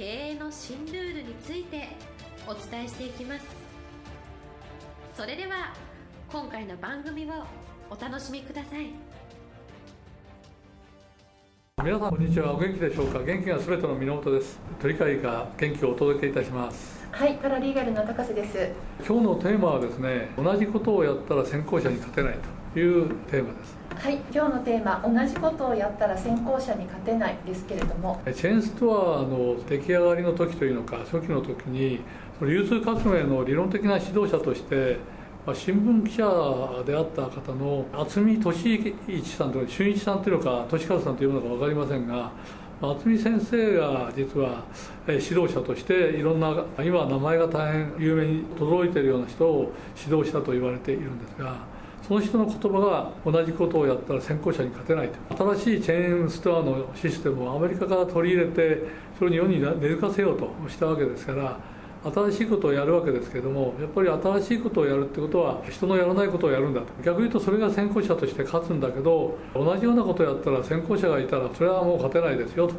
経営の新ルールについてお伝えしていきます。それでは今回の番組をお楽しみください。皆さんこんにちは。お元気でしょうか？元気がすべての源です。鳥飼が元気をお届けいたします。はい、パラリーガルの高瀬です。今日のテーマはですね同じことをやったら先行者に勝てないというテーマです。はい、今日のテーマ、同じことをやったら先行者に勝てないですけれども、チェーンストアの出来上がりの時というのか初期の時に流通革命の理論的な指導者としてまあ新聞記者であった方の渥美俊一さんというか俊一さんというのか俊和さんというのか分かりませんが渥美先生が実はえー指導者としていろんな今名前が大変有名に轟いているような人を指導したと言われているんですがその人の言葉が同じことをやったら先行者に勝てないと新しいチェーンストアのシステムをアメリカから取り入れてそれを日本に根付かせようとしたわけですから新しいことをやるわけですけれどもやっぱり新しいことをやるってことは人のやらないことをやるんだと。逆に言うとそれが先行者として勝つんだけど同じようなことをやったら先行者がいたらそれはもう勝てないですよと。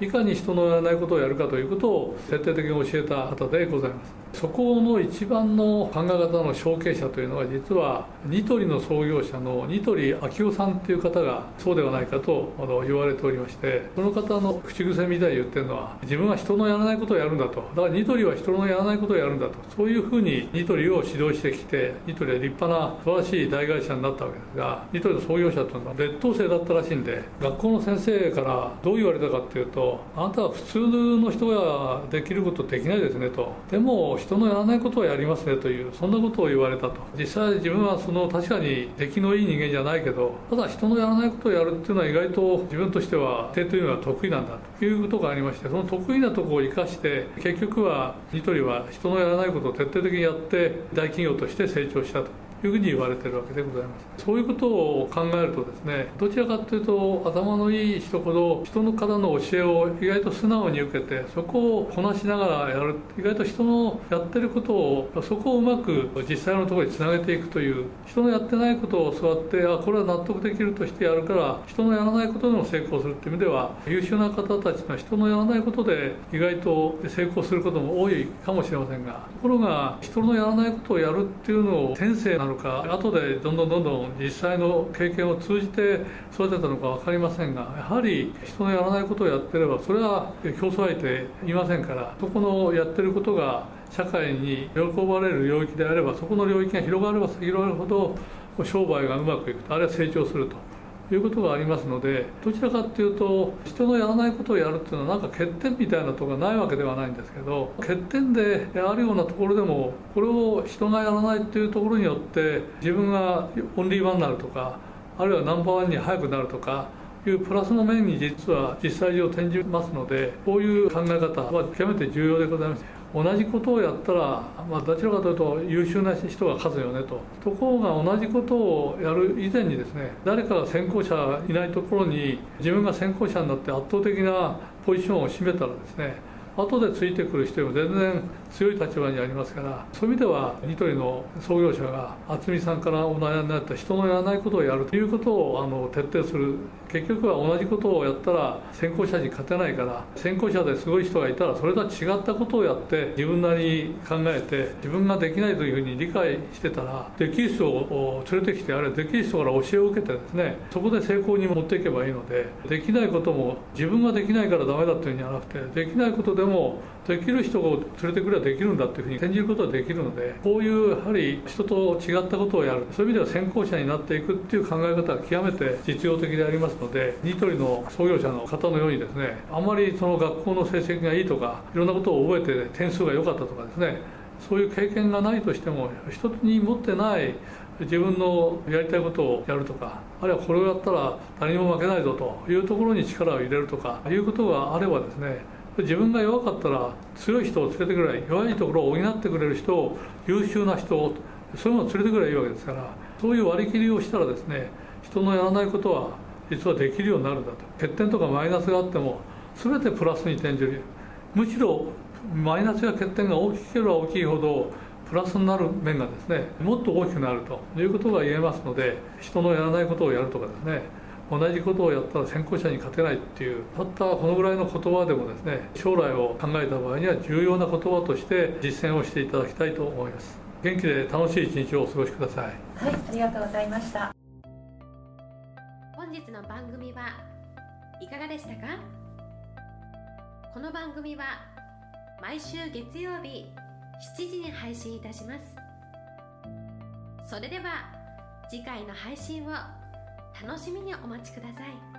いかに人のやらないことをやるかということを徹底的に教えた方でございます。そこの一番の考え方の承継者というのは実はニトリの創業者のニトリ昭夫さんという方がそうではないかとあの言われておりましてその方の口癖みたいに言ってるのは自分は人のやらないことをやるんだと。だからニトリは人のやらないことをやるんだと。そういうふうにニトリを指導してきてニトリは立派な素晴らしい大会社になったわけですがニトリの創業者というのは劣等生だったらしいんで学校の先生からどう言われたかっていうとあなたは普通の人ができることできないですねと。でも人のやらないことをやりますねというそんなことを言われたと。実際自分はその確かに出来のいい人間じゃないけどただ人のやらないことをやるっていうのは意外と自分としては手というのは得意なんだと。いうことがありましてその得意なとこを生かして結局はニトリは人のやらないことを徹底的にやって大企業として成長したと。いうふうに言われてるわけでございますそういうことを考えるとですねどちらかというと頭のいい人ほど人の方の教えを意外と素直に受けてそこをこなしながらやる。意外と人のやってることをそこをうまく実際のところにつなげていくという人のやってないことを教わってあこれは納得できるとしてやるから人のやらないことでも成功するっていう意味では優秀な方たちの人のやらないことで意外と成功することも多いかもしれませんがところが人のやらないことをやるっていうのを天性なのか後でどんどんどんどん実際の経験を通じて育てたのか分かりませんがやはり人のやらないことをやってればそれは競争相手いませんからそこのやってることが社会に喜ばれる領域であればそこの領域が広がれば広がるほど商売がうまくいくとあるいは成長すると。いうことがありますのでどちらかっていうと人のやらないことをやるっていうのはなんか欠点みたいなとこがないわけではないんですけど欠点であるようなところでもこれを人がやらないっていうところによって自分がオンリーワンになるとかあるいはナンバーワンに早くなるとかいうプラスの面に実は実際上転じますのでこういう考え方は極めて重要でございます。同じことをやったら、まあ、どちらかというと優秀な人が勝つよねと。ところが同じことをやる以前にですね誰かが先行者いないところに自分が先行者になって圧倒的なポジションを占めたらですね後でついてくる人よりも全然強い立場にありますからそういう意味ではニトリの創業者が渥美さんからお悩みになった人のやらないことをやるということをあの徹底する。結局は同じことをやったら先行者に勝てないから先行者ですごい人がいたらそれとは違ったことをやって自分なりに考えて自分ができないというふうに理解してたらできる人を連れてきてあるいはできる人から教えを受けてですねそこで成功に持っていけばいいのでできないことも自分ができないからダメだというんじゃなくてできないことでもできる人を連れてくればできるんだというふうに転じることができるのでこういうやはり人と違ったことをやる。そういう意味では先行者になっていくっていう考え方は極めて実用的でありますのでニトリの創業者の方のようにですねあまりその学校の成績がいいとかいろんなことを覚えて点数が良かったとかですねそういう経験がないとしても人に持ってない自分のやりたいことをやるとかあるいはこれをやったら誰にも負けないぞというところに力を入れるとかいうことがあればですね自分が弱かったら強い人を連れてくれ弱いところを補ってくれる人を優秀な人をそういうのを連れてくればいいわけですからそういう割り切りをしたらですね人のやらないことは実はできるようになるんだと。欠点とかマイナスがあっても全てプラスに転じる。むしろマイナスや欠点が大きければ大きいほどプラスになる面がですねもっと大きくなるということが言えますので人のやらないことをやるとかですね同じことをやったら先行者に勝てないっていうたったこのぐらいの言葉でもですね将来を考えた場合には重要な言葉として実践をしていただきたいと思います。元気で楽しい一日をお過ごしください。はいありがとうございました。本日の番組はいかがでしたか？この番組は毎週月曜日7時に配信いたします。それでは次回の配信を楽しみにお待ちください。